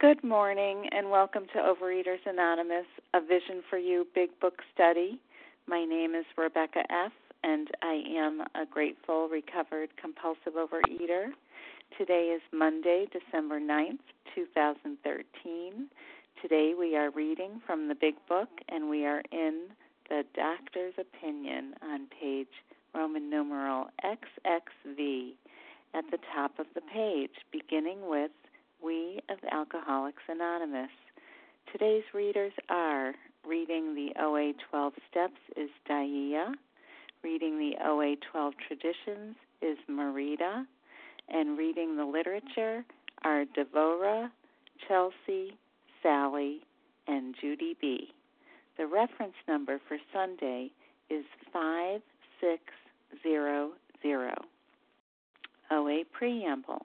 Good morning and welcome to Overeaters Anonymous, a Vision for You Big Book Study. My name is Rebecca F., and I am a grateful, recovered, compulsive overeater. Today is Monday, December 9th, 2013. Today we are reading from the Big Book, and we are in the Doctor's Opinion on page Roman numeral XXV at the top of the page, beginning with We of Alcoholics Anonymous. Today's readers are reading the OA 12 Steps is Daia, reading the OA 12 Traditions is Marita, and reading the literature are Devora, Chelsea, Sally, and Judy B. The reference number for Sunday is 5600. OA Preamble.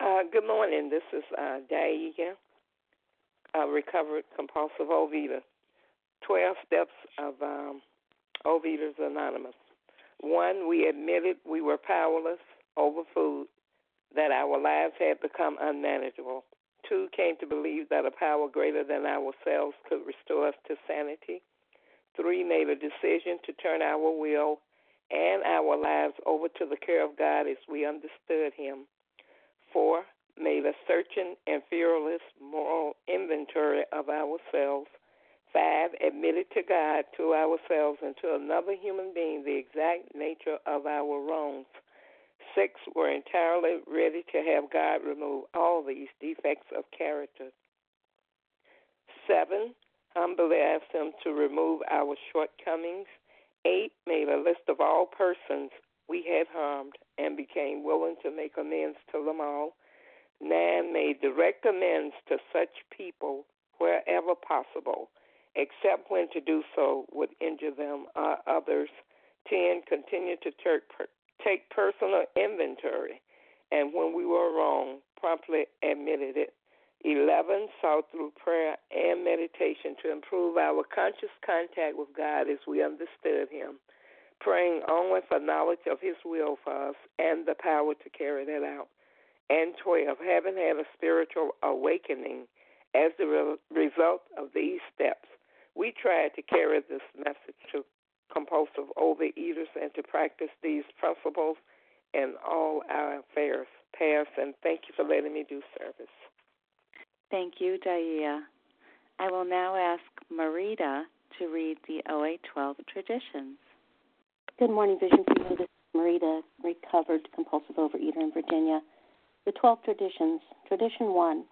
Uh, good morning. This is uh, Daia, a recovered compulsive overeater. 12 steps of um, Overeaters Anonymous. One, we admitted we were powerless over food, that our lives had become unmanageable. Two, came to believe that a power greater than ourselves could restore us to sanity. Three, made a decision to turn our will and our lives over to the care of God as we understood Him. Four, made a searching and fearless moral inventory of ourselves. Five, admitted to God, to ourselves, and to another human being the exact nature of our wrongs. Six, were entirely ready to have God remove all these defects of character. Seven, humbly asked Him to remove our shortcomings. Eight, made a list of all persons we had harmed and became willing to make amends to them all. Nine, made direct amends to such people wherever possible, except when to do so would injure them or others. Ten, continued to take personal inventory, and when we were wrong, promptly admitted it. 11 sought through prayer and meditation to improve our conscious contact with God as we understood Him praying only for knowledge of His will for us and the power to carry that out. And 12, having had a spiritual awakening as the re- result of these steps, we try to carry this message to compulsive overeaters and to practice these principles in all our affairs, past. And thank you for letting me do service. Thank you, Daia. I will now ask Marita to read the OA 12 traditions. Good morning, Vision for You. This is Marita, recovered compulsive overeater in Virginia. The 12 traditions. Tradition 1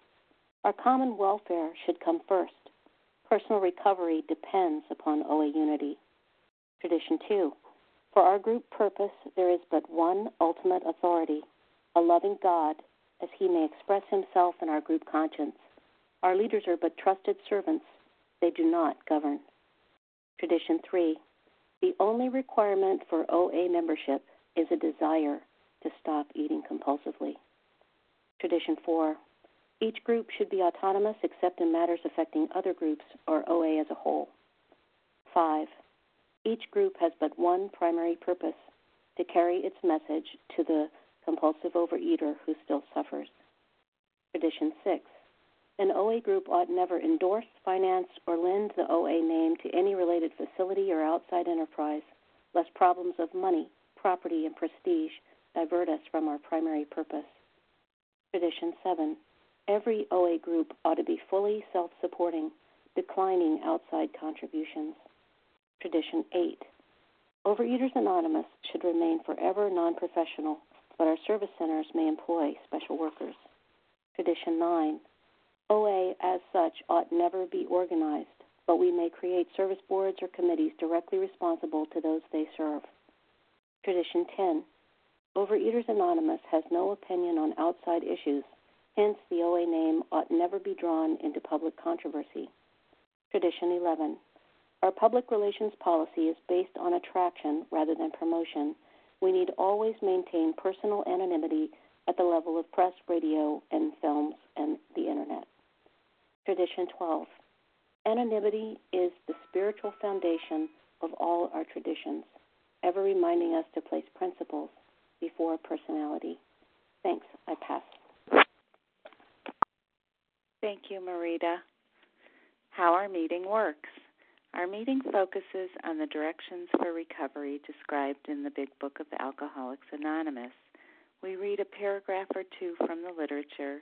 Our common welfare should come first. Personal recovery depends upon OA unity. Tradition 2 For our group purpose, there is but one ultimate authority, a loving God, as he may express himself in our group conscience. Our leaders are but trusted servants, they do not govern. Tradition 3 the only requirement for OA membership is a desire to stop eating compulsively. Tradition 4 Each group should be autonomous except in matters affecting other groups or OA as a whole. 5. Each group has but one primary purpose to carry its message to the compulsive overeater who still suffers. Tradition 6. An OA group ought never endorse, finance, or lend the OA name to any related facility or outside enterprise, lest problems of money, property, and prestige divert us from our primary purpose. Tradition 7. Every OA group ought to be fully self supporting, declining outside contributions. Tradition 8. Overeaters Anonymous should remain forever non professional, but our service centers may employ special workers. Tradition 9. OA as such ought never be organized, but we may create service boards or committees directly responsible to those they serve. Tradition 10. Overeaters Anonymous has no opinion on outside issues, hence, the OA name ought never be drawn into public controversy. Tradition 11. Our public relations policy is based on attraction rather than promotion. We need always maintain personal anonymity at the level of press, radio, and films and the internet. Tradition 12. Anonymity is the spiritual foundation of all our traditions, ever reminding us to place principles before personality. Thanks. I pass. Thank you, Marita. How our meeting works. Our meeting focuses on the directions for recovery described in the Big Book of Alcoholics Anonymous. We read a paragraph or two from the literature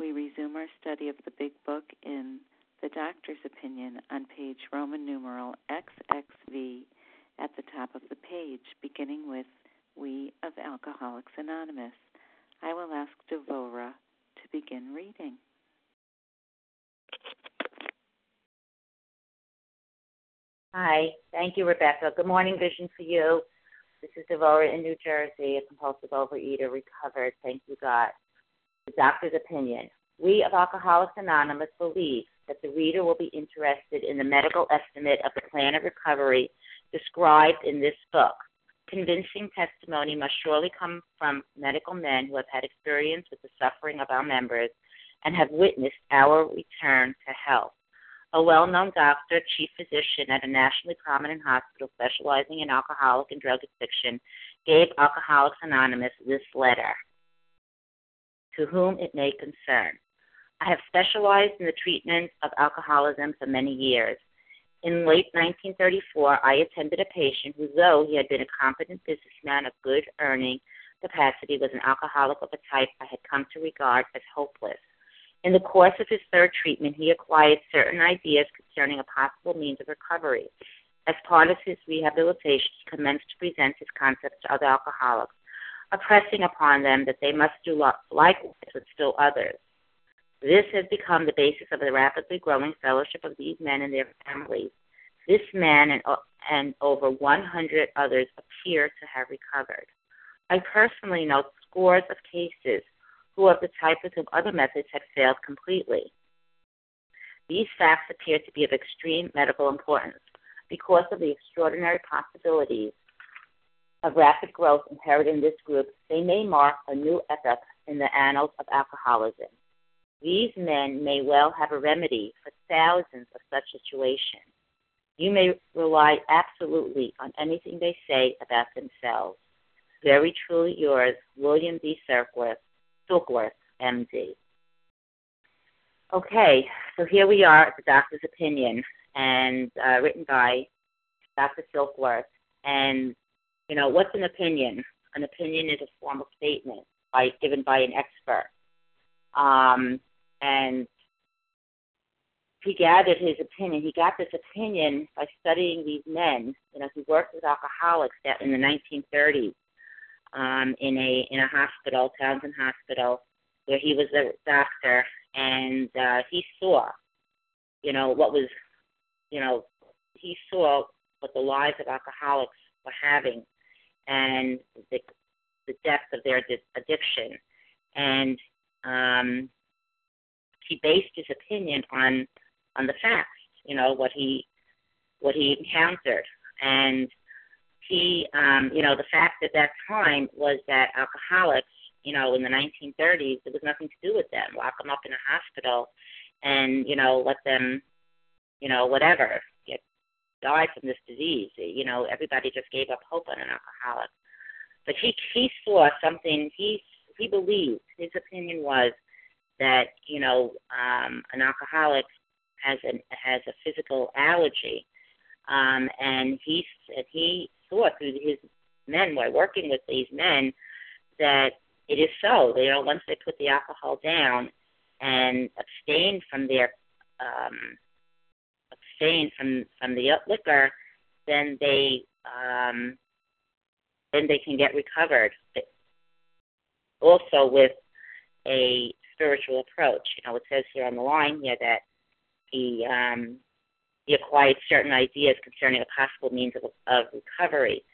we resume our study of the Big Book in the Doctor's Opinion on page Roman numeral XXV at the top of the page, beginning with We of Alcoholics Anonymous. I will ask Devora to begin reading. Hi, thank you, Rebecca. Good morning, Vision for You. This is Devora in New Jersey, a compulsive overeater, recovered. Thank you, God the doctor's opinion. We of Alcoholics Anonymous believe that the reader will be interested in the medical estimate of the plan of recovery described in this book. Convincing testimony must surely come from medical men who have had experience with the suffering of our members and have witnessed our return to health. A well known doctor, chief physician at a nationally prominent hospital specializing in alcoholic and drug addiction, gave Alcoholics Anonymous this letter to whom it may concern. I have specialized in the treatment of alcoholism for many years. In late 1934, I attended a patient who, though he had been a competent businessman of good earning capacity, was an alcoholic of a type I had come to regard as hopeless. In the course of his third treatment, he acquired certain ideas concerning a possible means of recovery. As part of his rehabilitation, he commenced to present his concepts to other alcoholics pressing upon them that they must do likewise with still others. This has become the basis of the rapidly growing fellowship of these men and their families. This man and, uh, and over 100 others appear to have recovered. I personally know scores of cases who, of the type with whom other methods had failed completely. These facts appear to be of extreme medical importance because of the extraordinary possibilities of rapid growth inherent in this group, they may mark a new epoch in the annals of alcoholism. These men may well have a remedy for thousands of such situations. You may rely absolutely on anything they say about themselves. Very truly yours, William D. Silkworth, Silkworth, M.D. Okay, so here we are, at the doctor's opinion, and uh, written by Dr. Silkworth. And, you know, what's an opinion? An opinion is a formal statement by, given by an expert. Um, and he gathered his opinion. He got this opinion by studying these men. You know, he worked with alcoholics in the 1930s um, in a in a hospital, Townsend Hospital, where he was a doctor, and uh, he saw, you know, what was, you know, he saw what the lives of alcoholics were having, and the the depth of their addiction, and um, he based his opinion on on the facts, you know, what he what he encountered, and he, um, you know, the fact at that time was that alcoholics, you know, in the 1930s, there was nothing to do with them. Lock them up in a hospital, and you know, let them, you know, whatever, get die from this disease. You know, everybody just gave up hope on an alcoholic. But he he saw something. He he believed. His opinion was that you know um, an alcoholic has an has a physical allergy, um, and he said he saw through his men by working with these men that it is so. You know once they put the alcohol down and abstain from their um, abstain from from the liquor, then they um, then they can get recovered. Also with a spiritual approach. You know, it says here on the line here that he um, he acquired certain ideas concerning a possible means of, of recovery.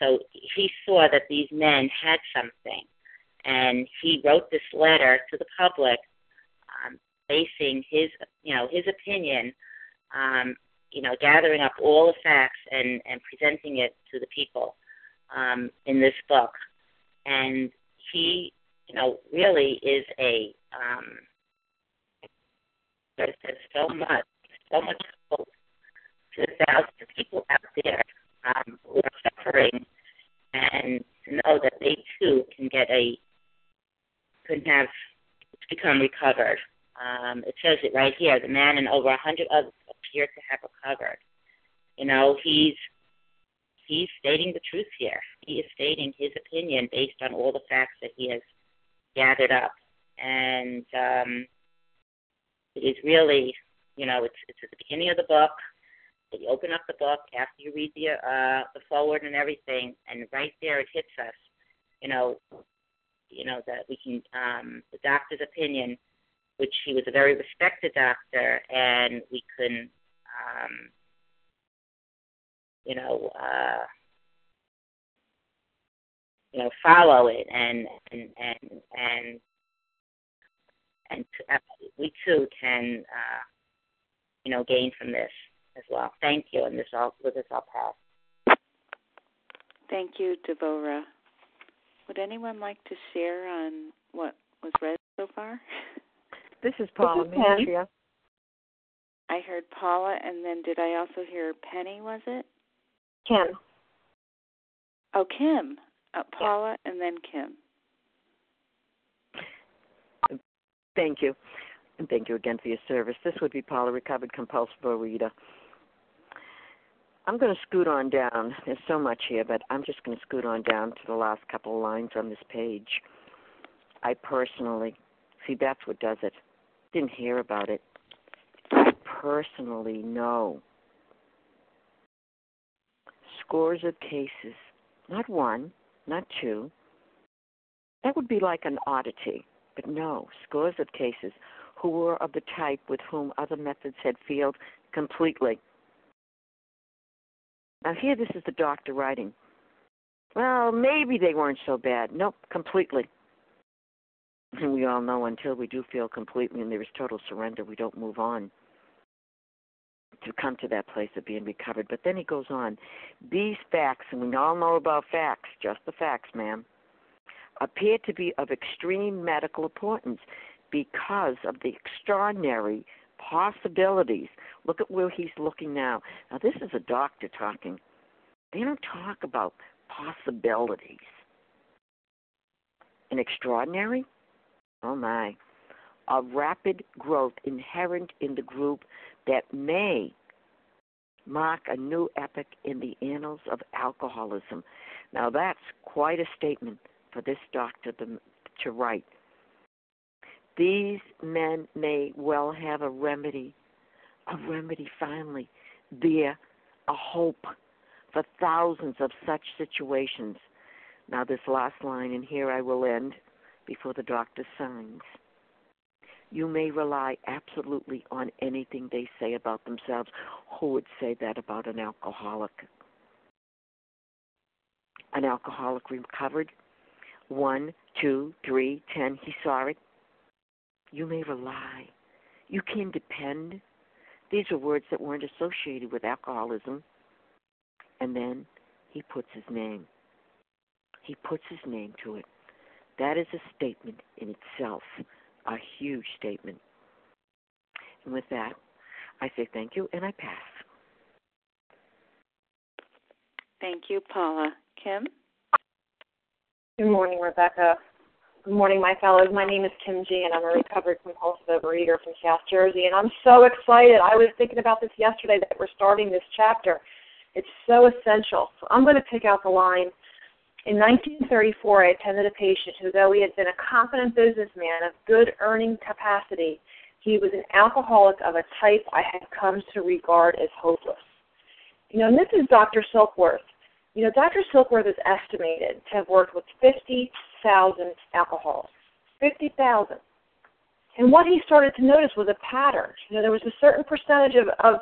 So he saw that these men had something, and he wrote this letter to the public, um, basing his you know his opinion, um, you know, gathering up all the facts and and presenting it to the people um, in this book, and he you know really is a um, there's, so much, so much hope to the thousands of people out there um, who are suffering, and to know that they too can get a, can have become recovered. Um, it says it right here. The man and over a hundred appear to have recovered. You know, he's he's stating the truth here. He is stating his opinion based on all the facts that he has gathered up, and um, it is really, you know, it's it's at the beginning of the book. You open up the book after you read the uh, the forward and everything, and right there it hits us. You know, you know that we can um, the doctor's opinion, which he was a very respected doctor, and we can, um, you know, uh, you know, follow it and and and and and uh, we too can, uh, you know, gain from this as well. Thank you, and this all with this I'll pass. Thank you, Devora. Would anyone like to share on what was read so far? This is Paula Matria. I heard Paula, and then did I also hear Penny? Was it Kim? Oh, Kim. Uh, Paula, yeah. and then Kim. Thank you. And thank you again for your service. This would be Paula, recovered compulsive reader. I'm going to scoot on down. There's so much here, but I'm just going to scoot on down to the last couple of lines on this page. I personally, see, that's what does it. Didn't hear about it. Personally know scores of cases, not one, not two. That would be like an oddity. But no, scores of cases who were of the type with whom other methods had failed completely. Now, here this is the doctor writing. Well, maybe they weren't so bad. Nope, completely. And we all know until we do feel completely and there is total surrender, we don't move on to come to that place of being recovered. But then he goes on. These facts, and we all know about facts, just the facts, ma'am, appear to be of extreme medical importance because of the extraordinary possibilities. Look at where he's looking now. Now, this is a doctor talking. They don't talk about possibilities. An extraordinary? Oh, my. A rapid growth inherent in the group that may mark a new epoch in the annals of alcoholism. Now, that's quite a statement for this doctor to write. These men may well have a remedy, a remedy finally, there, a hope for thousands of such situations. Now, this last line, and here I will end before the doctor signs. You may rely absolutely on anything they say about themselves. Who would say that about an alcoholic? An alcoholic recovered. One, two, three, ten. He saw it. You may rely. You can depend. These are words that weren't associated with alcoholism. And then he puts his name. He puts his name to it. That is a statement in itself a huge statement. And with that, I say thank you and I pass. Thank you, Paula. Kim? Good morning, Rebecca. Good morning, my fellows. My name is Kim G, and I'm a recovered compulsive overeater from South Jersey. And I'm so excited. I was thinking about this yesterday that we're starting this chapter. It's so essential. So I'm going to pick out the line in 1934, I attended a patient who, though he had been a competent businessman of good earning capacity, he was an alcoholic of a type I had come to regard as hopeless. You know, and this is Dr. Silkworth. You know, Dr. Silkworth is estimated to have worked with 50,000 alcoholics. 50,000. And what he started to notice was a pattern. You know, there was a certain percentage of, of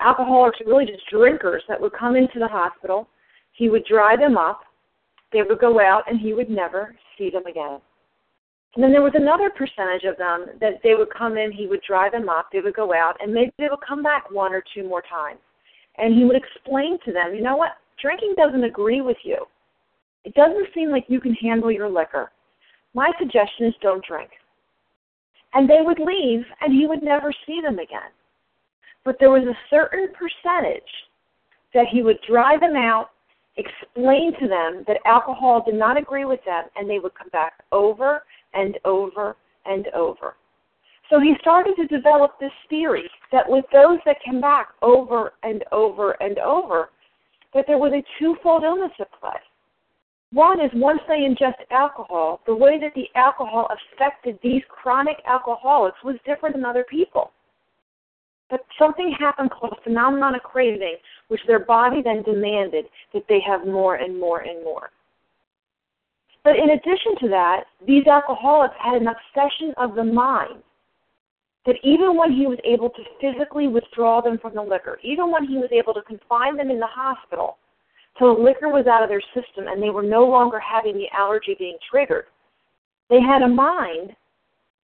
alcoholics, really just drinkers, that would come into the hospital. He would dry them up they would go out and he would never see them again. And then there was another percentage of them that they would come in, he would drive them up, they would go out, and maybe they would come back one or two more times. And he would explain to them, you know what, drinking doesn't agree with you. It doesn't seem like you can handle your liquor. My suggestion is don't drink. And they would leave, and he would never see them again. But there was a certain percentage that he would drive them out explain to them that alcohol did not agree with them, and they would come back over and over and over. So he started to develop this theory that with those that came back over and over and over, that there was a twofold illness at play. One is once they ingest alcohol, the way that the alcohol affected these chronic alcoholics was different than other people. But something happened called a phenomenon of craving, which their body then demanded that they have more and more and more. But in addition to that, these alcoholics had an obsession of the mind that even when he was able to physically withdraw them from the liquor, even when he was able to confine them in the hospital till the liquor was out of their system and they were no longer having the allergy being triggered, they had a mind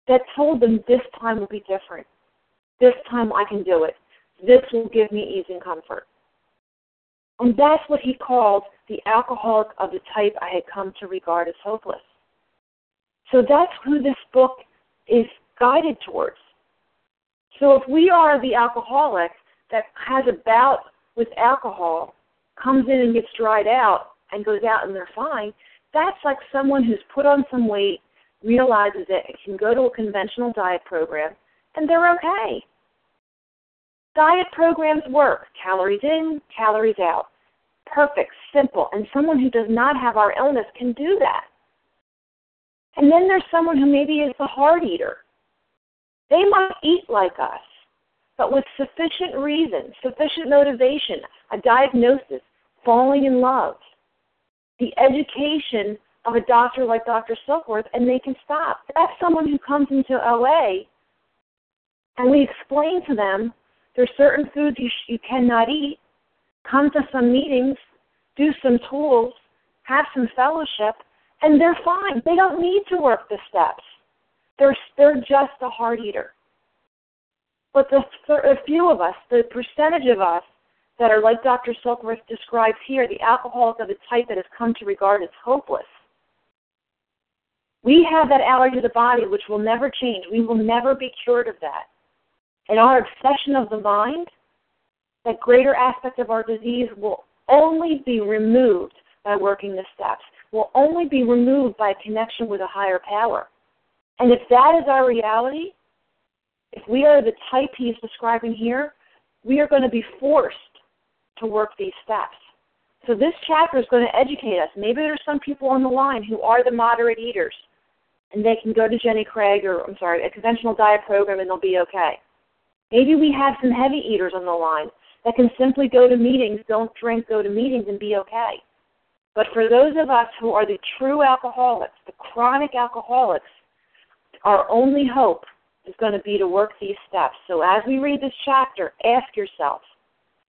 that told them this time will be different. This time I can do it. This will give me ease and comfort. And that's what he called the alcoholic of the type I had come to regard as hopeless. So that's who this book is guided towards. So if we are the alcoholic that has a bout with alcohol, comes in and gets dried out, and goes out and they're fine, that's like someone who's put on some weight, realizes it can go to a conventional diet program, and they're okay. Diet programs work. Calories in, calories out. Perfect, simple. And someone who does not have our illness can do that. And then there's someone who maybe is a hard eater. They might eat like us, but with sufficient reason, sufficient motivation, a diagnosis, falling in love, the education of a doctor like Dr. Silkworth, and they can stop. That's someone who comes into OA and we explain to them there's certain foods you, sh- you cannot eat. Come to some meetings, do some tools, have some fellowship, and they're fine. They don't need to work the steps. They're they're just a hard eater. But the a few of us, the percentage of us that are like Dr. Silkworth describes here, the alcoholic of the type that has come to regard as hopeless. We have that allergy to the body which will never change. We will never be cured of that. And our obsession of the mind, that greater aspect of our disease will only be removed by working the steps, will only be removed by connection with a higher power. And if that is our reality, if we are the type he is describing here, we are going to be forced to work these steps. So this chapter is going to educate us. Maybe there's some people on the line who are the moderate eaters, and they can go to Jenny Craig or I'm sorry, a conventional diet program, and they'll be okay. Maybe we have some heavy eaters on the line that can simply go to meetings, don't drink, go to meetings, and be okay. But for those of us who are the true alcoholics, the chronic alcoholics, our only hope is going to be to work these steps. So as we read this chapter, ask yourself,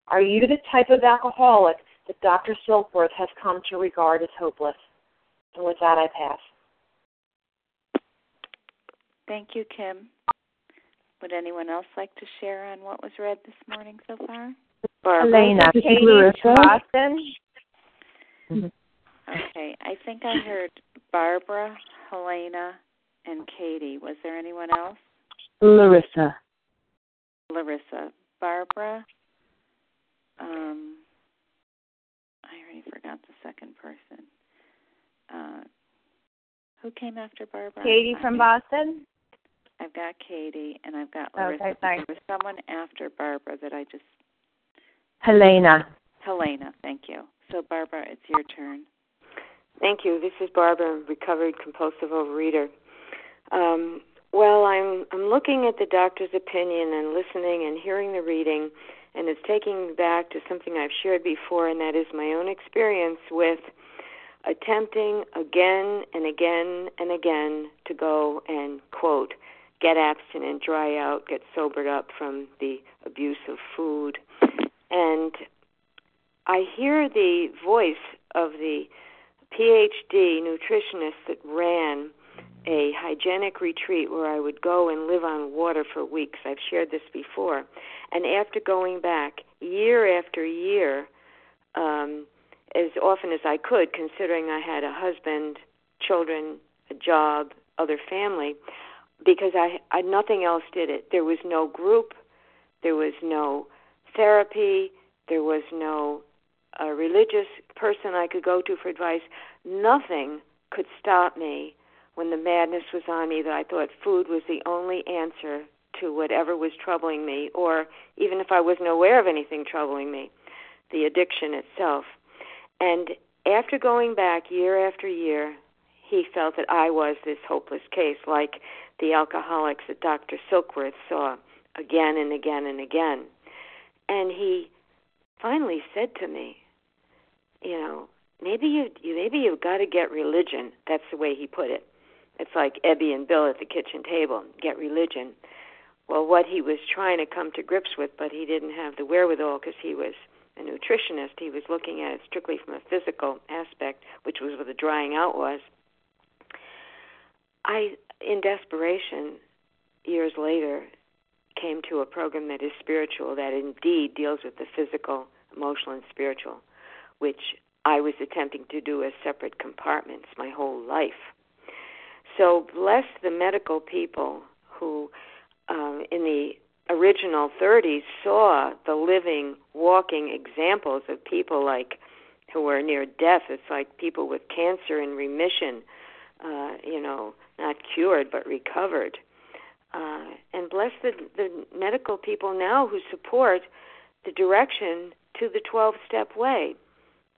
are you the type of alcoholic that Dr. Silkworth has come to regard as hopeless? And with that, I pass. Thank you, Kim. Would anyone else like to share on what was read this morning so far? Barbara. Elena, Katie, Boston. Mm-hmm. Okay, I think I heard Barbara, Helena, and Katie. Was there anyone else? Larissa. Larissa. Barbara. Um, I already forgot the second person. Uh, who came after Barbara? Katie from Boston. I've got Katie and I've got Larissa. Okay, sorry. There was someone after Barbara that I just. Helena. Helena, thank you. So Barbara, it's your turn. Thank you. This is Barbara, recovered compulsive overeater. Um, well, I'm I'm looking at the doctor's opinion and listening and hearing the reading, and it's taking me back to something I've shared before, and that is my own experience with attempting again and again and again to go and quote get abstinent, dry out, get sobered up from the abuse of food, and I hear the voice of the PhD nutritionist that ran a hygienic retreat where I would go and live on water for weeks. I've shared this before. And after going back year after year, um, as often as I could, considering I had a husband, children, a job, other family, because I, I nothing else did it. There was no group, there was no therapy, there was no a religious person I could go to for advice. Nothing could stop me when the madness was on me that I thought food was the only answer to whatever was troubling me, or even if I wasn't aware of anything troubling me, the addiction itself. And after going back year after year, he felt that I was this hopeless case, like the alcoholics that Dr. Silkworth saw again and again and again. And he finally said to me, you know, maybe you, maybe you've got to get religion. That's the way he put it. It's like Ebby and Bill at the kitchen table, get religion. Well, what he was trying to come to grips with, but he didn't have the wherewithal because he was a nutritionist. He was looking at it strictly from a physical aspect, which was what the drying out was. I, in desperation, years later, came to a program that is spiritual, that indeed deals with the physical, emotional, and spiritual, which I was attempting to do as separate compartments my whole life. So bless the medical people who, um, in the original 30s, saw the living, walking examples of people like who were near death. It's like people with cancer in remission, uh, you know, not cured but recovered uh, and bless the, the medical people now who support the direction to the 12 step way,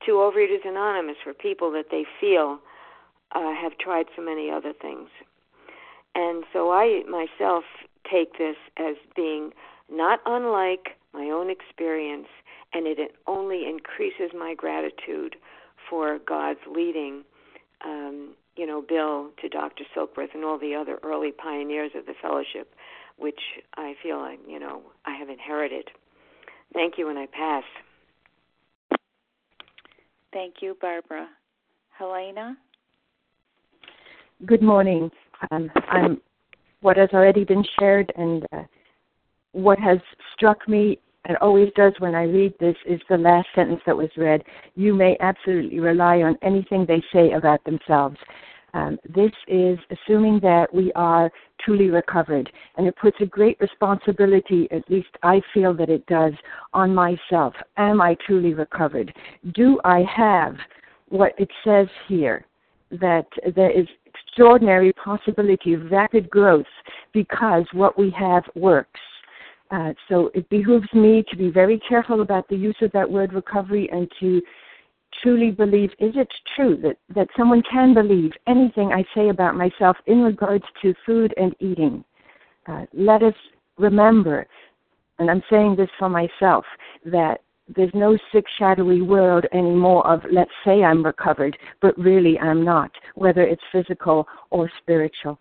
to Overeaters Anonymous for people that they feel uh, have tried so many other things. And so I myself take this as being not unlike my own experience, and it only increases my gratitude for God's leading um, you know, Bill to Dr. Silkworth and all the other early pioneers of the fellowship, which I feel I, you know, I have inherited. Thank you, and I pass. Thank you, Barbara. Helena. Good morning. Um, I'm what has already been shared, and uh, what has struck me and always does when I read this is the last sentence that was read. You may absolutely rely on anything they say about themselves. Um, this is assuming that we are truly recovered, and it puts a great responsibility, at least I feel that it does, on myself. Am I truly recovered? Do I have what it says here? That there is extraordinary possibility of rapid growth because what we have works. Uh, so it behooves me to be very careful about the use of that word recovery and to truly believe is it true that, that someone can believe anything I say about myself in regards to food and eating? Uh, let us remember, and I'm saying this for myself, that there's no sick, shadowy world anymore of let's say I'm recovered, but really I'm not, whether it's physical or spiritual.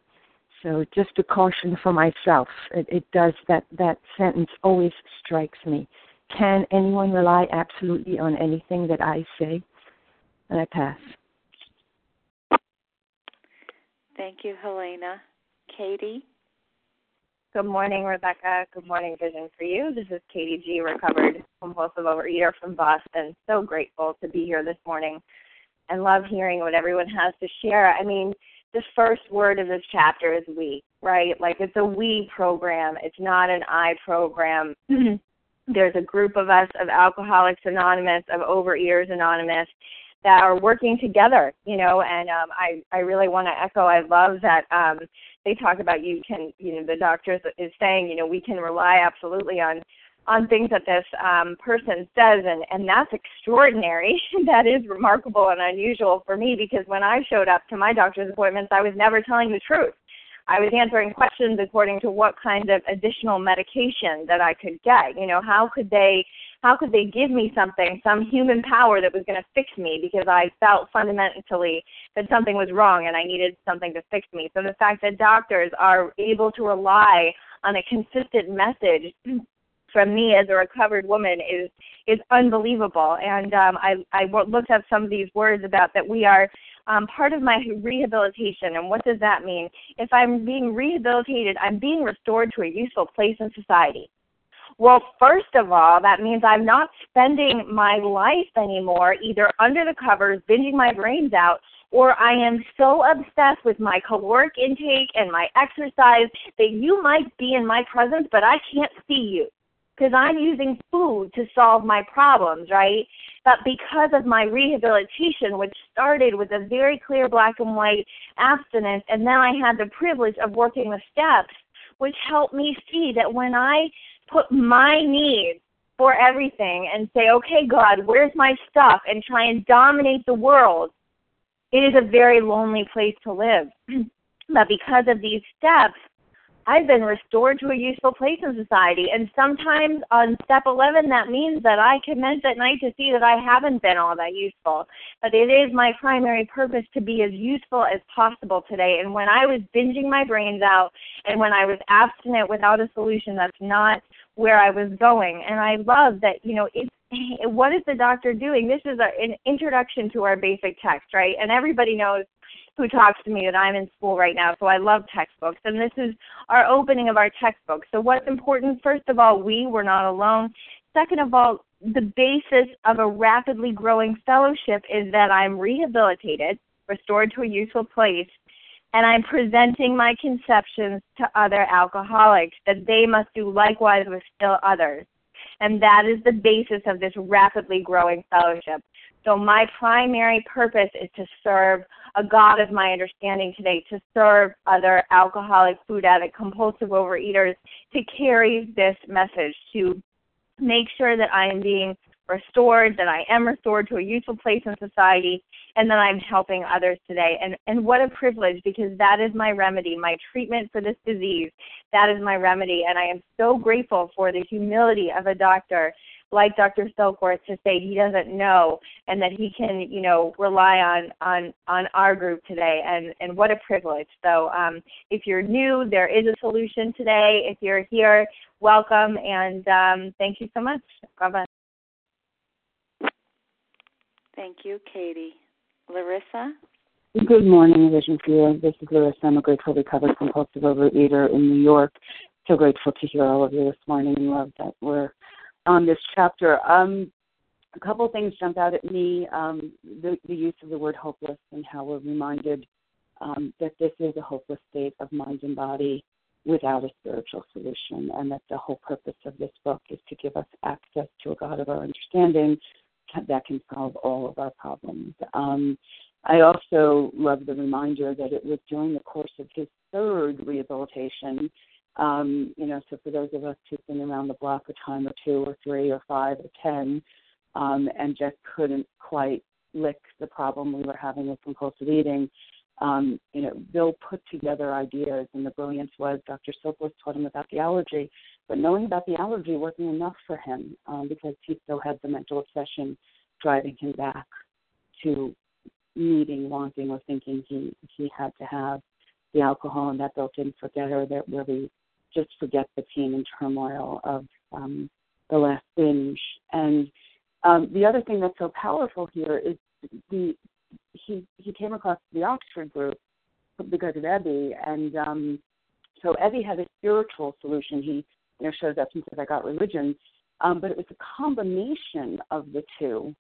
So just a caution for myself. It, it does that that sentence always strikes me. Can anyone rely absolutely on anything that I say? And I pass. Thank you, Helena. Katie? Good morning, Rebecca. Good morning, Vision for You. This is Katie G., recovered compulsive overeater from Boston. So grateful to be here this morning and love hearing what everyone has to share. I mean, the first word of this chapter is we, right? Like it's a we program, it's not an I program. There's a group of us of Alcoholics Anonymous, of Overeaters Anonymous that are working together, you know, and um, I, I really want to echo, I love that um, they talk about you can, you know, the doctor is saying, you know, we can rely absolutely on on things that this um, person says, and, and that's extraordinary. that is remarkable and unusual for me because when I showed up to my doctor's appointments, I was never telling the truth. I was answering questions according to what kind of additional medication that I could get. You know, how could they how could they give me something, some human power that was going to fix me because I felt fundamentally that something was wrong and I needed something to fix me. So the fact that doctors are able to rely on a consistent message from me as a recovered woman is is unbelievable. And um, I I looked up some of these words about that we are um, part of my rehabilitation. And what does that mean? If I'm being rehabilitated, I'm being restored to a useful place in society. Well, first of all, that means I'm not spending my life anymore either under the covers, binging my brains out, or I am so obsessed with my caloric intake and my exercise that you might be in my presence, but I can't see you because I'm using food to solve my problems, right? But because of my rehabilitation, which started with a very clear black and white abstinence, and then I had the privilege of working the steps, which helped me see that when I put my needs for everything and say, okay, God, where's my stuff, and try and dominate the world, it is a very lonely place to live. but because of these steps, I've been restored to a useful place in society. And sometimes on step 11, that means that I commence at night to see that I haven't been all that useful. But it is my primary purpose to be as useful as possible today. And when I was binging my brains out and when I was abstinent without a solution, that's not where I was going. And I love that, you know, it's what is the doctor doing? This is an introduction to our basic text, right? And everybody knows who talks to me that I'm in school right now, so I love textbooks. And this is our opening of our textbook. So, what's important? First of all, we were not alone. Second of all, the basis of a rapidly growing fellowship is that I'm rehabilitated, restored to a useful place, and I'm presenting my conceptions to other alcoholics that they must do likewise with still others. And that is the basis of this rapidly growing fellowship. So, my primary purpose is to serve a God of my understanding today to serve other alcoholic, food addict, compulsive overeaters to carry this message, to make sure that I am being restored, that I am restored to a useful place in society, and that I'm helping others today. And and what a privilege because that is my remedy, my treatment for this disease. That is my remedy, and I am so grateful for the humility of a doctor like Dr. Silkworth to say he doesn't know and that he can, you know, rely on on on our group today and and what a privilege. So um, if you're new, there is a solution today. If you're here, welcome and um, thank you so much. Bye bye. Thank you, Katie. Larissa? Good morning, Vision for This is Larissa. I'm a grateful recovered compulsive overeater in New York. So grateful to hear all of you this morning and love that we're on this chapter. Um, a couple things jump out at me um, the, the, use of the word hopeless and how we're reminded um, that this is a hopeless state of mind and body without a spiritual solution, and that the whole purpose of this book is to give us access to a God of our understanding that can solve all of our problems. Um, I also love the reminder that it was during the course of his third rehabilitation. Um, you know, so for those of us who've been around the block a time or two or three or five or ten, um, and just couldn't quite lick the problem we were having with compulsive eating, um, you know, Bill put together ideas, and the brilliance was Dr. Silkworth taught him about the allergy, but knowing about the allergy wasn't enough for him um, because he still had the mental obsession driving him back to needing, wanting, or thinking he he had to have the alcohol and that built-in forgetter that really just forget the pain and turmoil of um, the last binge. And um, the other thing that's so powerful here is the he he came across the Oxford group because of Ebby, and um, so Ebby had a spiritual solution. He you know shows up and says, "I got religion," um, but it was a combination of the two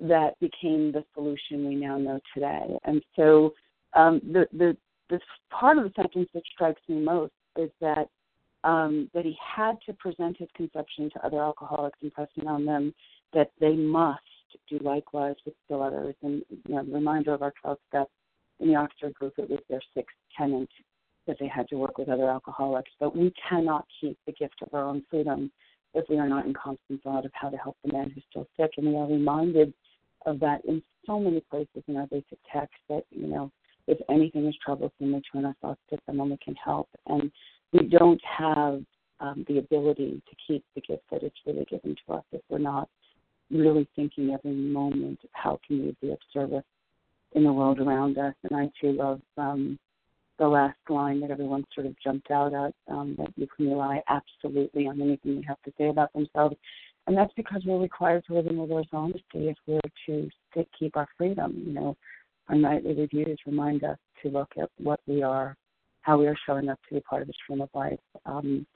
that became the solution we now know today. And so um, the the this part of the sentence that strikes me most is that um, that he had to present his conception to other alcoholics, impressing on them that they must do likewise with still others. And you know, reminder of our 12 steps in the Oxford group, it was their sixth tenant that they had to work with other alcoholics. But we cannot keep the gift of our own freedom if we are not in constant thought of how to help the man who's still sick. And we are reminded of that in so many places in our basic text that, you know, if anything is troublesome, we turn our thoughts to someone we can help. And we don't have um, the ability to keep the gift that it's really given to us if we're not really thinking every moment of how can we be of service in the world around us. And I too love um, the last line that everyone sort of jumped out at um, that you can rely absolutely on anything they have to say about themselves. And that's because we're required to live in reverse honesty if we're to keep our freedom. You know, our nightly reviews remind us to look at what we are, how we are showing up to be part of the stream of life. Um,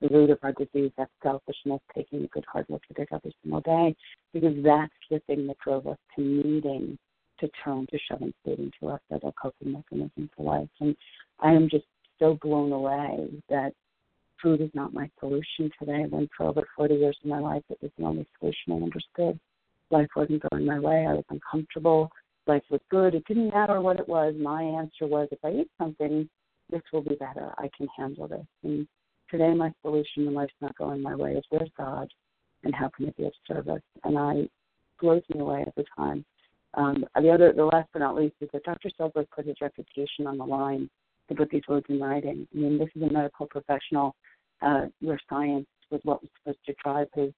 the root of our disease, that selfishness, taking a good hard look at it every single day, because that's the thing that drove us to needing to turn to shoving food into us as a coping mechanism for life. And I am just so blown away that food is not my solution today. When for over 40 years of my life, it was the only solution I understood. Life wasn't going my way. I was uncomfortable. Life was good. It didn't matter what it was. My answer was, if I eat something, this will be better. I can handle this. And today, my solution when life's not going my way is where's God, and how can it be of service? And I blows me away every time. Um, the other, the last but not least, is that Dr. Silkworth put his reputation on the line to put these words in writing. I mean, this is a medical professional uh, where science was what was supposed to drive his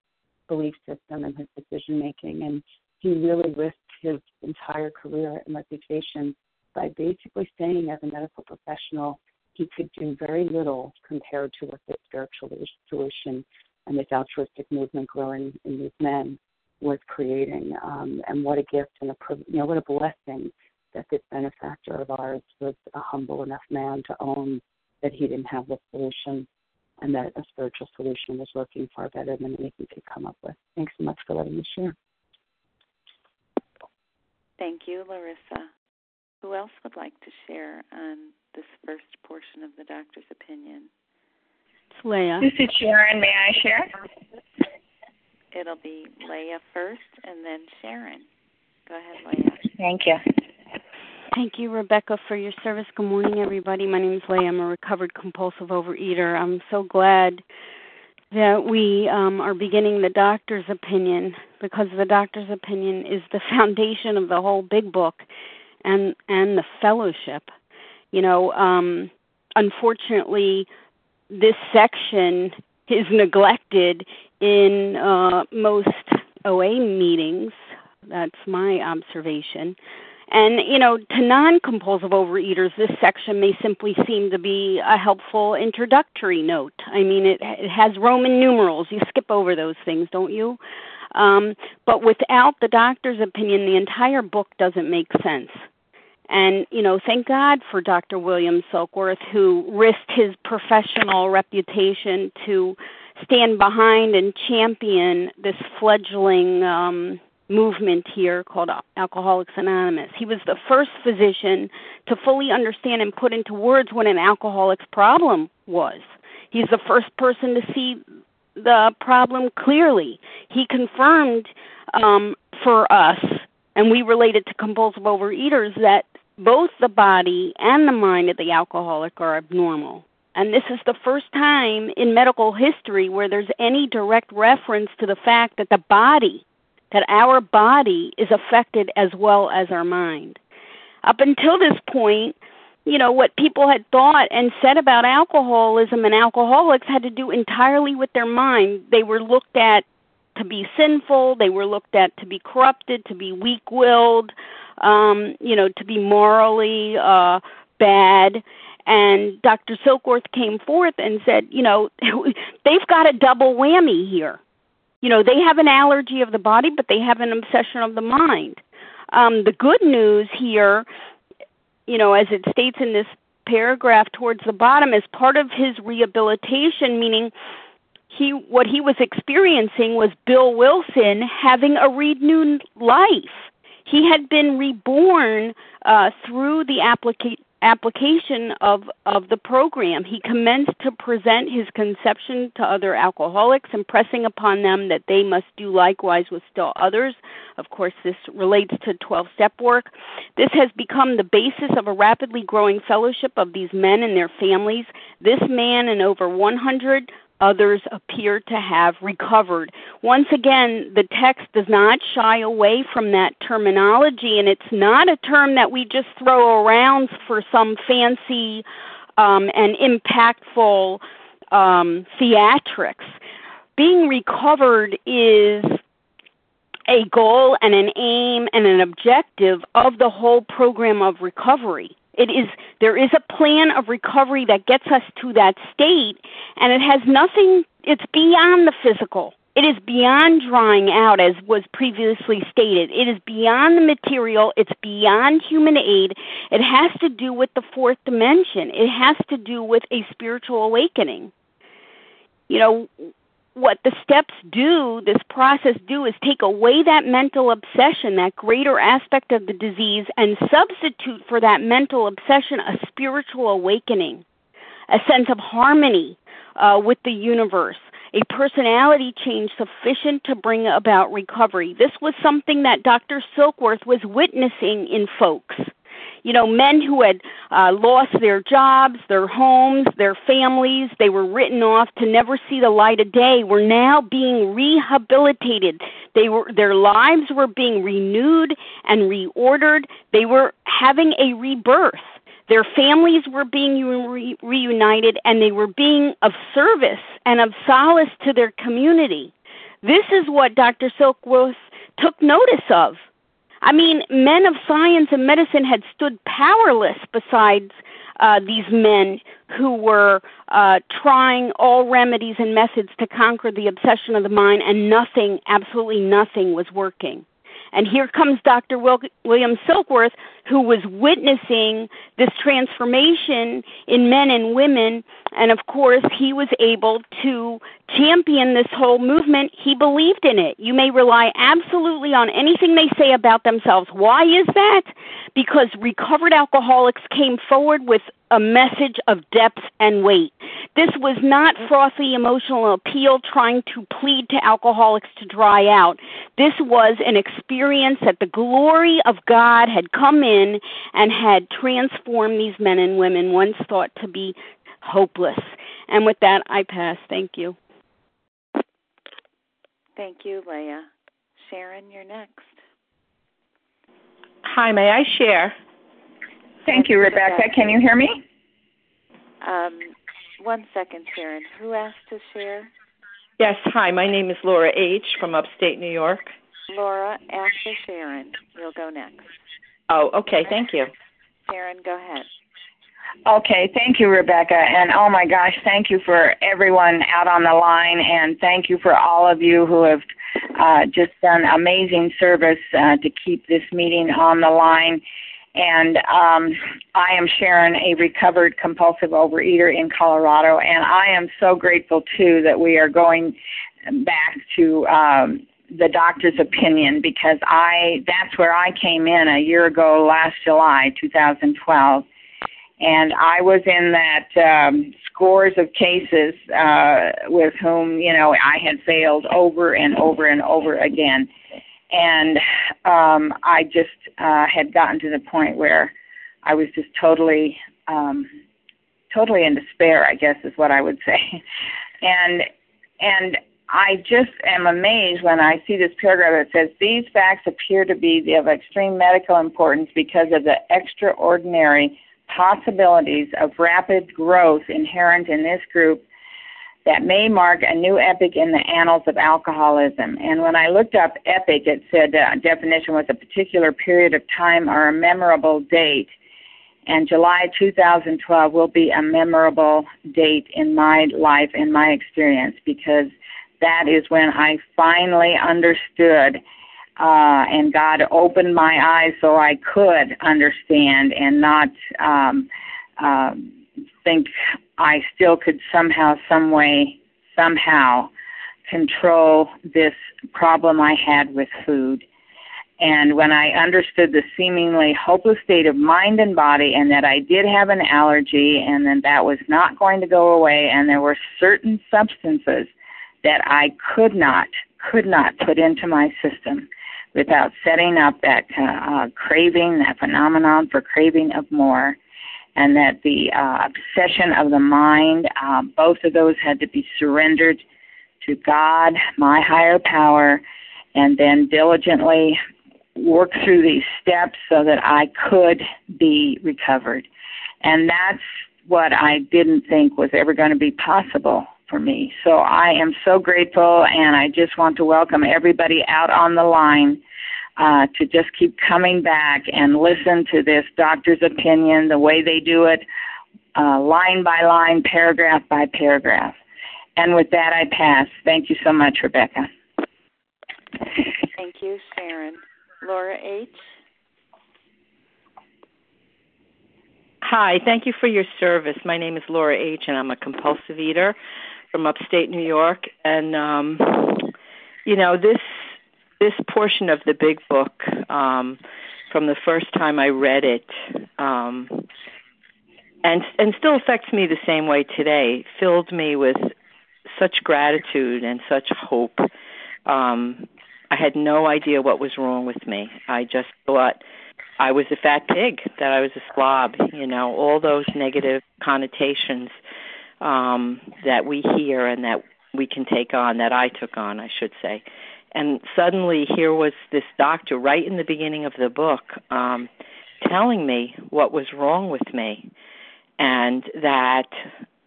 belief system and his decision making. And he really risked his entire career and reputation by basically saying, as a medical professional, he could do very little compared to what the spiritual solution and this altruistic movement growing in these men was creating. Um, and what a gift and a you know what a blessing that this benefactor of ours was a humble enough man to own that he didn't have the solution and that a spiritual solution was working far better than anything could come up with. Thanks so much for letting me share. Thank you, Larissa. Who else would like to share on this first portion of the doctor's opinion? It's Leah. This is Sharon. May I share? It'll be Leah first and then Sharon. Go ahead, Leah. Thank you. Thank you, Rebecca, for your service. Good morning, everybody. My name is Leah. I'm a recovered compulsive overeater. I'm so glad that we um, are beginning the doctor's opinion because the doctor's opinion is the foundation of the whole big book and and the fellowship. You know, um, unfortunately, this section is neglected in uh, most OA meetings. That's my observation. And, you know, to non compulsive overeaters, this section may simply seem to be a helpful introductory note. I mean, it, it has Roman numerals. You skip over those things, don't you? Um, but without the doctor's opinion, the entire book doesn't make sense. And, you know, thank God for Dr. William Silkworth, who risked his professional reputation to stand behind and champion this fledgling um, movement here called Alcoholics Anonymous. He was the first physician to fully understand and put into words what an alcoholic's problem was. He's the first person to see the problem clearly. He confirmed um, for us and we related to compulsive overeaters that both the body and the mind of the alcoholic are abnormal. And this is the first time in medical history where there's any direct reference to the fact that the body, that our body is affected as well as our mind. Up until this point, you know, what people had thought and said about alcoholism and alcoholics had to do entirely with their mind. They were looked at to be sinful, they were looked at to be corrupted, to be weak willed, um, you know, to be morally uh bad and Dr. Silkworth came forth and said, you know, they've got a double whammy here. You know, they have an allergy of the body, but they have an obsession of the mind. Um, the good news here, you know, as it states in this paragraph towards the bottom, is part of his rehabilitation, meaning he what he was experiencing was Bill Wilson having a renewed life. He had been reborn uh, through the application application of, of the program. He commenced to present his conception to other alcoholics, impressing upon them that they must do likewise with still others. Of course, this relates to 12 step work. This has become the basis of a rapidly growing fellowship of these men and their families. This man and over 100 others appear to have recovered. Once again, the text does not shy away from that terminology, and it's not a term that we just throw around for some fancy um, and impactful um, theatrics. Being recovered is a goal and an aim and an objective of the whole program of recovery. It is there is a plan of recovery that gets us to that state and it has nothing it's beyond the physical. It is beyond drying out as was previously stated. It is beyond the material, it's beyond human aid. It has to do with the fourth dimension. It has to do with a spiritual awakening. You know, what the steps do, this process do, is take away that mental obsession, that greater aspect of the disease, and substitute for that mental obsession a spiritual awakening, a sense of harmony uh, with the universe, a personality change sufficient to bring about recovery. This was something that Dr. Silkworth was witnessing in folks you know, men who had uh, lost their jobs, their homes, their families, they were written off to never see the light of day, were now being rehabilitated. They were their lives were being renewed and reordered. They were having a rebirth. Their families were being re- reunited and they were being of service and of solace to their community. This is what Dr. Silkworth took notice of. I mean, men of science and medicine had stood powerless besides uh, these men who were uh, trying all remedies and methods to conquer the obsession of the mind, and nothing, absolutely nothing, was working. And here comes Dr. William Silkworth, who was witnessing this transformation in men and women. And of course, he was able to champion this whole movement. He believed in it. You may rely absolutely on anything they say about themselves. Why is that? Because recovered alcoholics came forward with a message of depth and weight. This was not frothy emotional appeal trying to plead to alcoholics to dry out. This was an experience that the glory of God had come in and had transformed these men and women once thought to be hopeless. And with that, I pass. Thank you. Thank you, Leah. Sharon, you're next. Hi, may I share? Thank you, Rebecca. Can you hear me? Um, one second, Sharon. Who asked to share? Yes, hi. My name is Laura H. from upstate New York. Laura, after Sharon, you'll go next. Oh, okay. Thank you. Sharon, go ahead. Okay, thank you, Rebecca. And oh my gosh, thank you for everyone out on the line, and thank you for all of you who have uh, just done amazing service uh, to keep this meeting on the line. And um, I am Sharon, a recovered compulsive overeater in Colorado, and I am so grateful too that we are going back to um, the doctor's opinion because I that's where I came in a year ago last July 2012 and I was in that um, scores of cases uh, with whom you know I had failed over and over and over again and um, I just uh, had gotten to the point where I was just totally, um, totally in despair. I guess is what I would say, and and I just am amazed when I see this paragraph that says these facts appear to be of extreme medical importance because of the extraordinary possibilities of rapid growth inherent in this group that may mark a new epoch in the annals of alcoholism. And when I looked up epoch, it said uh, definition was a particular period of time or a memorable date. And July 2012 will be a memorable date in my life, in my experience, because that is when I finally understood uh, and God opened my eyes so I could understand and not um, uh, think I still could somehow, some way, somehow control this problem I had with food. And when I understood the seemingly hopeless state of mind and body, and that I did have an allergy, and that that was not going to go away, and there were certain substances that I could not, could not put into my system without setting up that uh, craving, that phenomenon for craving of more, and that the uh, obsession of the mind, uh, both of those had to be surrendered to God, my higher power, and then diligently work through these steps so that I could be recovered. And that's what I didn't think was ever going to be possible for me. So I am so grateful, and I just want to welcome everybody out on the line uh, to just keep coming back and listen to this doctor's opinion, the way they do it, uh, line by line, paragraph by paragraph. And with that, I pass. Thank you so much, Rebecca. Thank you, Sharon. Laura H. Hi, thank you for your service. My name is Laura H., and I'm a compulsive eater from upstate New York. And, um, you know, this this portion of the big book um, from the first time I read it um, and and still affects me the same way today filled me with such gratitude and such hope. Um, I had no idea what was wrong with me. I just thought I was a fat pig, that I was a slob, you know, all those negative connotations um, that we hear and that we can take on, that I took on, I should say and suddenly here was this doctor right in the beginning of the book um telling me what was wrong with me. And that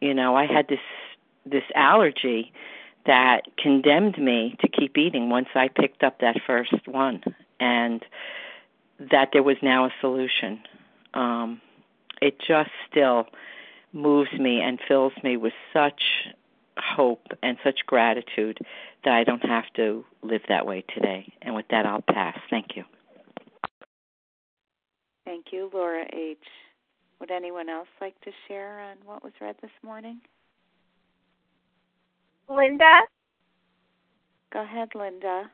you know I had this this allergy that condemned me to keep eating once I picked up that first one. And that there was now a solution. Um it just still moves me and fills me with such hope and such gratitude that I don't have to live that way today. And with that, I'll pass. Thank you. Thank you, Laura H. Would anyone else like to share on what was read this morning? Linda? Go ahead, Linda.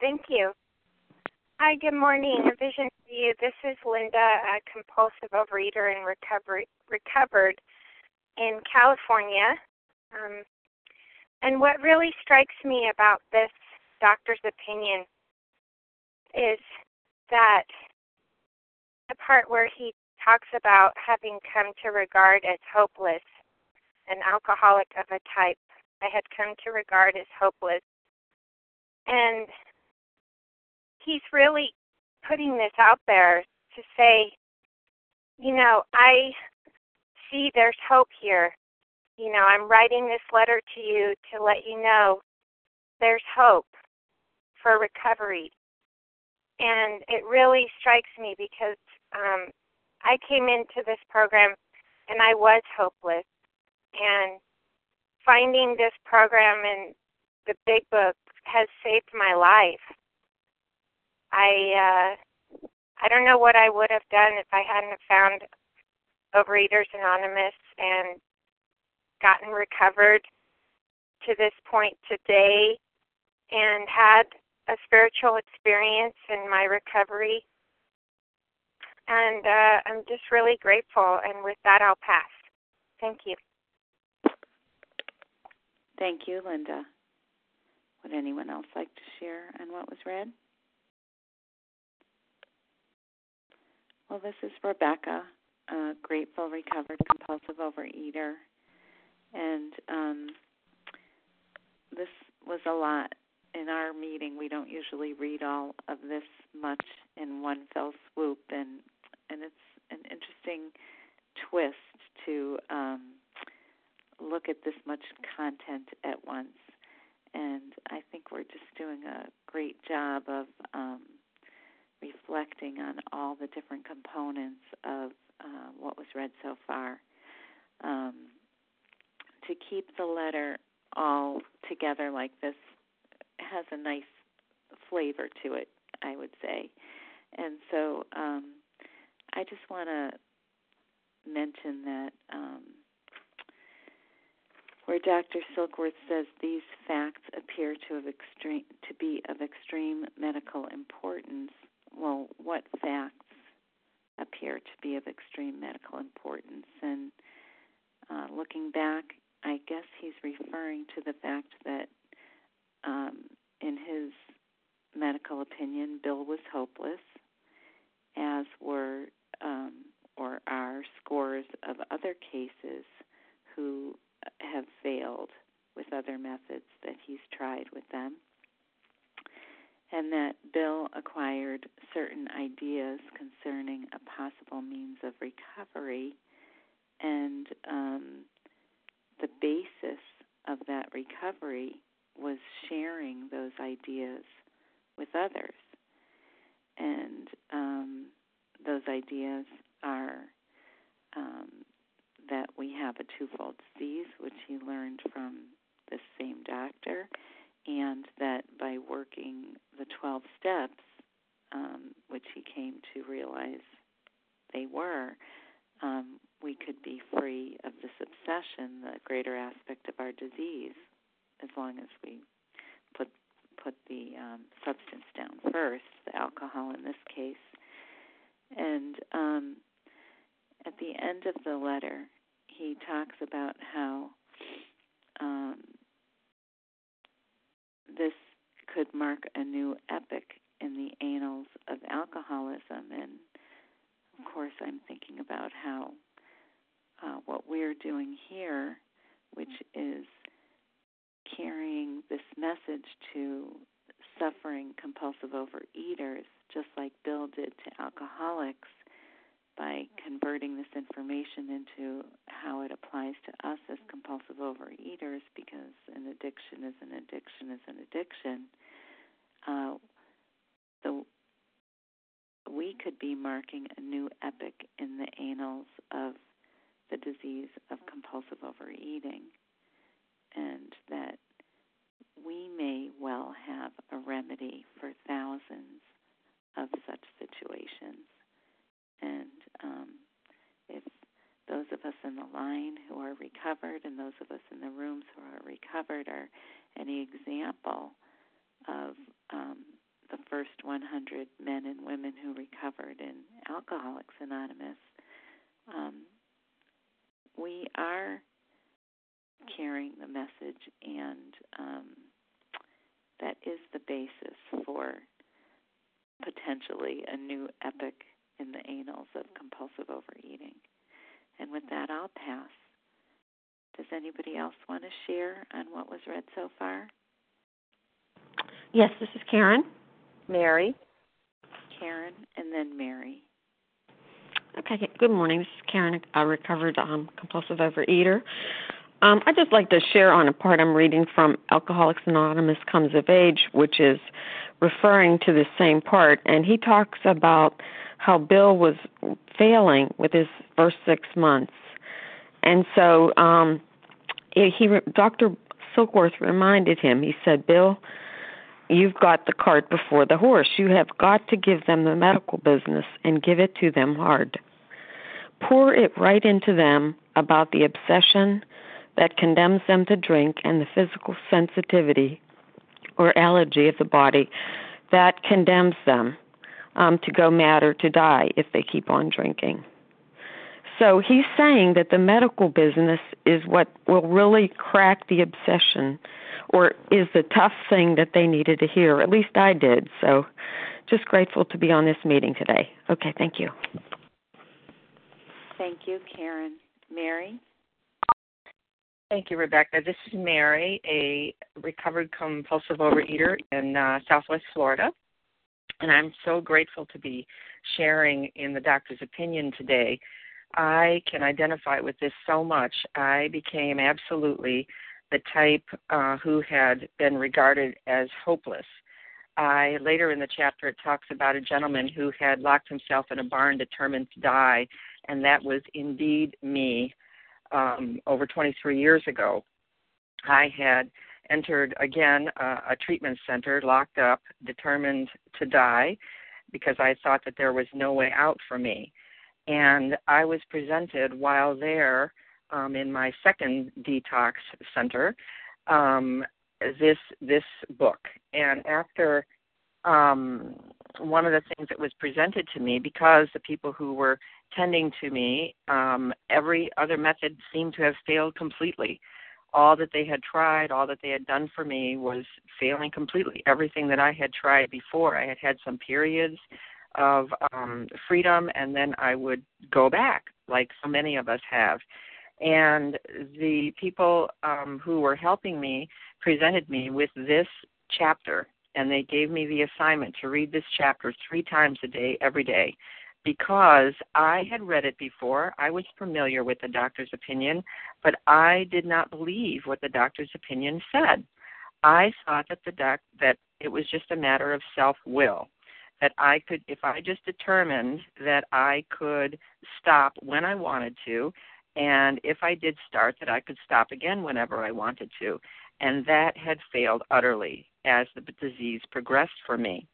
Thank you. Hi, good morning. A vision for you. This is Linda, a compulsive overeater and recovery, recovered in California. Um, and what really strikes me about this doctor's opinion is that the part where he talks about having come to regard as hopeless, an alcoholic of a type I had come to regard as hopeless. And he's really putting this out there to say, you know, I see there's hope here you know, I'm writing this letter to you to let you know there's hope for recovery. And it really strikes me because um, I came into this program and I was hopeless. And finding this program and the big book has saved my life. I uh I don't know what I would have done if I hadn't found Overeaters Anonymous and gotten recovered to this point today and had a spiritual experience in my recovery. And uh, I'm just really grateful. And with that, I'll pass. Thank you. Thank you, Linda. Would anyone else like to share on what was read? Well, this is Rebecca, a grateful, recovered, compulsive overeater. And um, this was a lot. In our meeting, we don't usually read all of this much in one fell swoop, and and it's an interesting twist to um, look at this much content at once. And I think we're just doing a great job of um, reflecting on all the different components of uh, what was read so far. Um, to keep the letter all together like this has a nice flavor to it, I would say. And so um, I just want to mention that um, where Dr. Silkworth says these facts appear to have extreme to be of extreme medical importance. Well, what facts appear to be of extreme medical importance? And uh, looking back, I guess he's referring to the fact that, um, in his medical opinion, Bill was hopeless, as were um, or are scores of other cases who have failed with other methods that he's tried with them. And that Bill acquired certain ideas concerning a possible means of recovery, and um, the basis of that recovery was sharing those ideas with others. And um, those ideas are um, that we have a twofold disease, which he learned from the same doctor, and that by working the 12 steps, um, which he came to realize they were, um, we could be free of this obsession, the greater aspect of our disease, as long as we put put the um, substance down first, the alcohol in this case. And um, at the end of the letter, he talks about how um, this could mark a new epoch in the annals of alcoholism. And of course, I'm thinking about how uh, what we're doing here, which is carrying this message to suffering compulsive overeaters, just like Bill did to alcoholics, by converting this information into how it applies to us as compulsive overeaters, because an addiction is an addiction is an addiction. Uh, the we could be marking a new epic in the annals of the disease of compulsive overeating, and that we may well have a remedy for thousands of such situations. And um, if those of us in the line who are recovered and those of us in the rooms who are recovered are any example of um, the first 100 men and women who recovered in Alcoholics Anonymous, um, we are carrying the message, and um, that is the basis for potentially a new epic in the annals of compulsive overeating. And with that, I'll pass. Does anybody else want to share on what was read so far? Yes, this is Karen. Mary. Karen, and then Mary. Okay, good morning. This is Karen, a recovered um, compulsive overeater. Um, I'd just like to share on a part I'm reading from Alcoholics Anonymous Comes of Age, which is referring to the same part. And he talks about how Bill was failing with his first six months. And so um, he, Dr. Silkworth reminded him, he said, Bill, you've got the cart before the horse. You have got to give them the medical business and give it to them hard. Pour it right into them about the obsession that condemns them to drink and the physical sensitivity or allergy of the body that condemns them um, to go mad or to die if they keep on drinking. So he's saying that the medical business is what will really crack the obsession or is the tough thing that they needed to hear. At least I did. So just grateful to be on this meeting today. Okay, thank you. Thank you, Karen. Mary? Thank you, Rebecca. This is Mary, a recovered compulsive overeater in uh, Southwest Florida. And I'm so grateful to be sharing in the doctor's opinion today. I can identify with this so much. I became absolutely the type uh, who had been regarded as hopeless. I later in the chapter it talks about a gentleman who had locked himself in a barn determined to die, and that was indeed me. Um, over 23 years ago, I had entered again uh, a treatment center, locked up, determined to die, because I thought that there was no way out for me. And I was presented while there um, in my second detox center um, this this book. And after um, one of the things that was presented to me, because the people who were tending to me, um, every other method seemed to have failed completely. All that they had tried, all that they had done for me was failing completely. Everything that I had tried before, I had had some periods of um, freedom, and then I would go back, like so many of us have. And the people um, who were helping me presented me with this chapter, and they gave me the assignment to read this chapter three times a day, every day, because I had read it before. I was familiar with the doctor's opinion, but I did not believe what the doctor's opinion said. I thought that the doc that it was just a matter of self will that I could, if I just determined that I could stop when I wanted to, and if I did start, that I could stop again whenever I wanted to. And that had failed utterly as the disease progressed for me.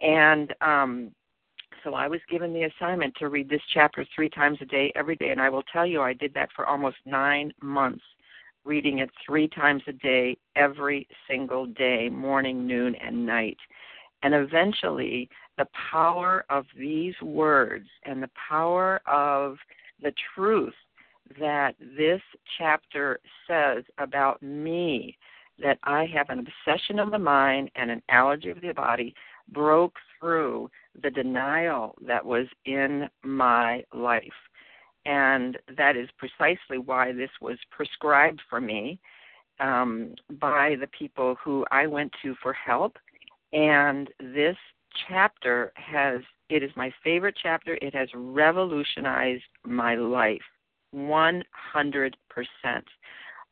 And um, so I was given the assignment to read this chapter three times a day, every day. And I will tell you, I did that for almost nine months, reading it three times a day, every single day, morning, noon, and night. And eventually, the power of these words and the power of the truth that this chapter says about me, that I have an obsession of the mind and an allergy of the body, broke through the denial that was in my life. And that is precisely why this was prescribed for me um, by the people who I went to for help and this chapter has, it is my favorite chapter. It has revolutionized my life 100%.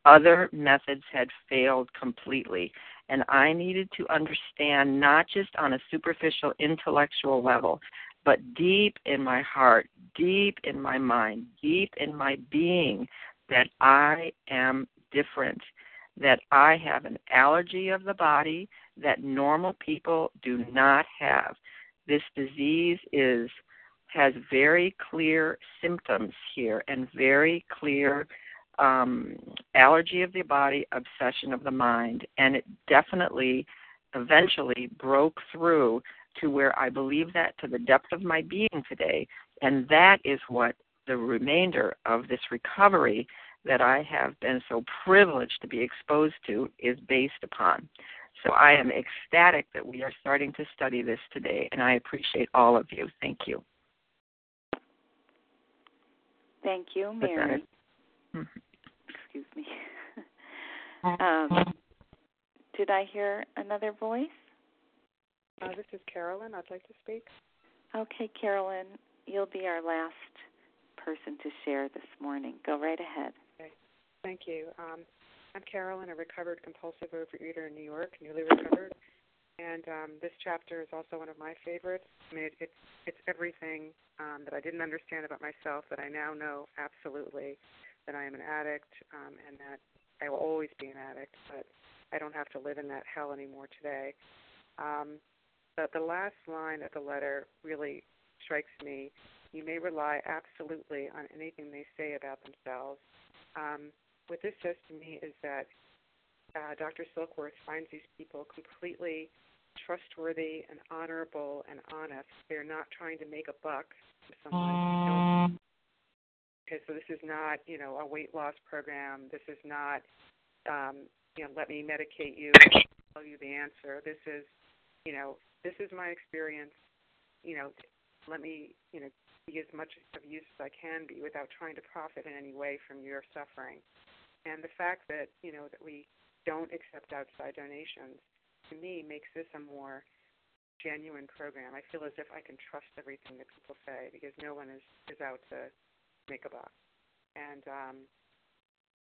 Other methods had failed completely. And I needed to understand, not just on a superficial intellectual level, but deep in my heart, deep in my mind, deep in my being, that I am different, that I have an allergy of the body, that normal people do not have. This disease is has very clear symptoms here and very clear um, allergy of the body, obsession of the mind, and it definitely eventually broke through to where I believe that to the depth of my being today, and that is what the remainder of this recovery that I have been so privileged to be exposed to is based upon. So I am ecstatic that we are starting to study this today, and I appreciate all of you. Thank you. Thank you, Mary. Excuse me. um, did I hear another voice? Uh, this is Carolyn. I'd like to speak. Okay, Carolyn, you'll be our last person to share this morning. Go right ahead. Okay. Thank you. Um, I'm Carolyn, a recovered compulsive overeater in New York, newly recovered. And um, this chapter is also one of my favorites. I mean, it, it's it's everything um, that I didn't understand about myself that I now know absolutely that I am an addict um, and that I will always be an addict, but I don't have to live in that hell anymore today. Um, but the last line of the letter really strikes me. You may rely absolutely on anything they say about themselves. Um, what this says to me is that uh, Dr. Silkworth finds these people completely trustworthy and honorable and honest. They're not trying to make a buck from someone. Okay, so this is not, you know, a weight loss program. This is not um, you know, let me medicate you, tell you the answer. This is, you know, this is my experience. You know, let me, you know, be as much of use as I can be without trying to profit in any way from your suffering. And the fact that, you know, that we don't accept outside donations, to me, makes this a more genuine program. I feel as if I can trust everything that people say because no one is, is out to make a buck. And um,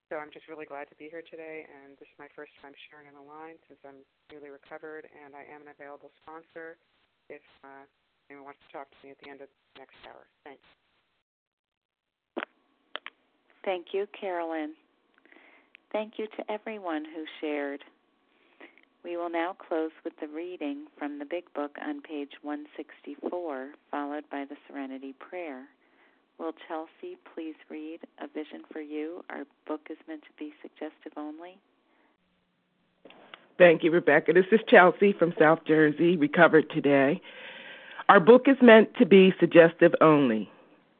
so I'm just really glad to be here today. And this is my first time sharing on the line since I'm newly recovered, and I am an available sponsor if uh, anyone wants to talk to me at the end of the next hour. Thanks. Thank you, Carolyn. Thank you to everyone who shared. We will now close with the reading from the Big Book on page 164, followed by the Serenity Prayer. Will Chelsea please read A Vision for You? Our book is meant to be suggestive only. Thank you, Rebecca. This is Chelsea from South Jersey, recovered today. Our book is meant to be suggestive only.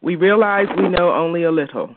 We realize we know only a little.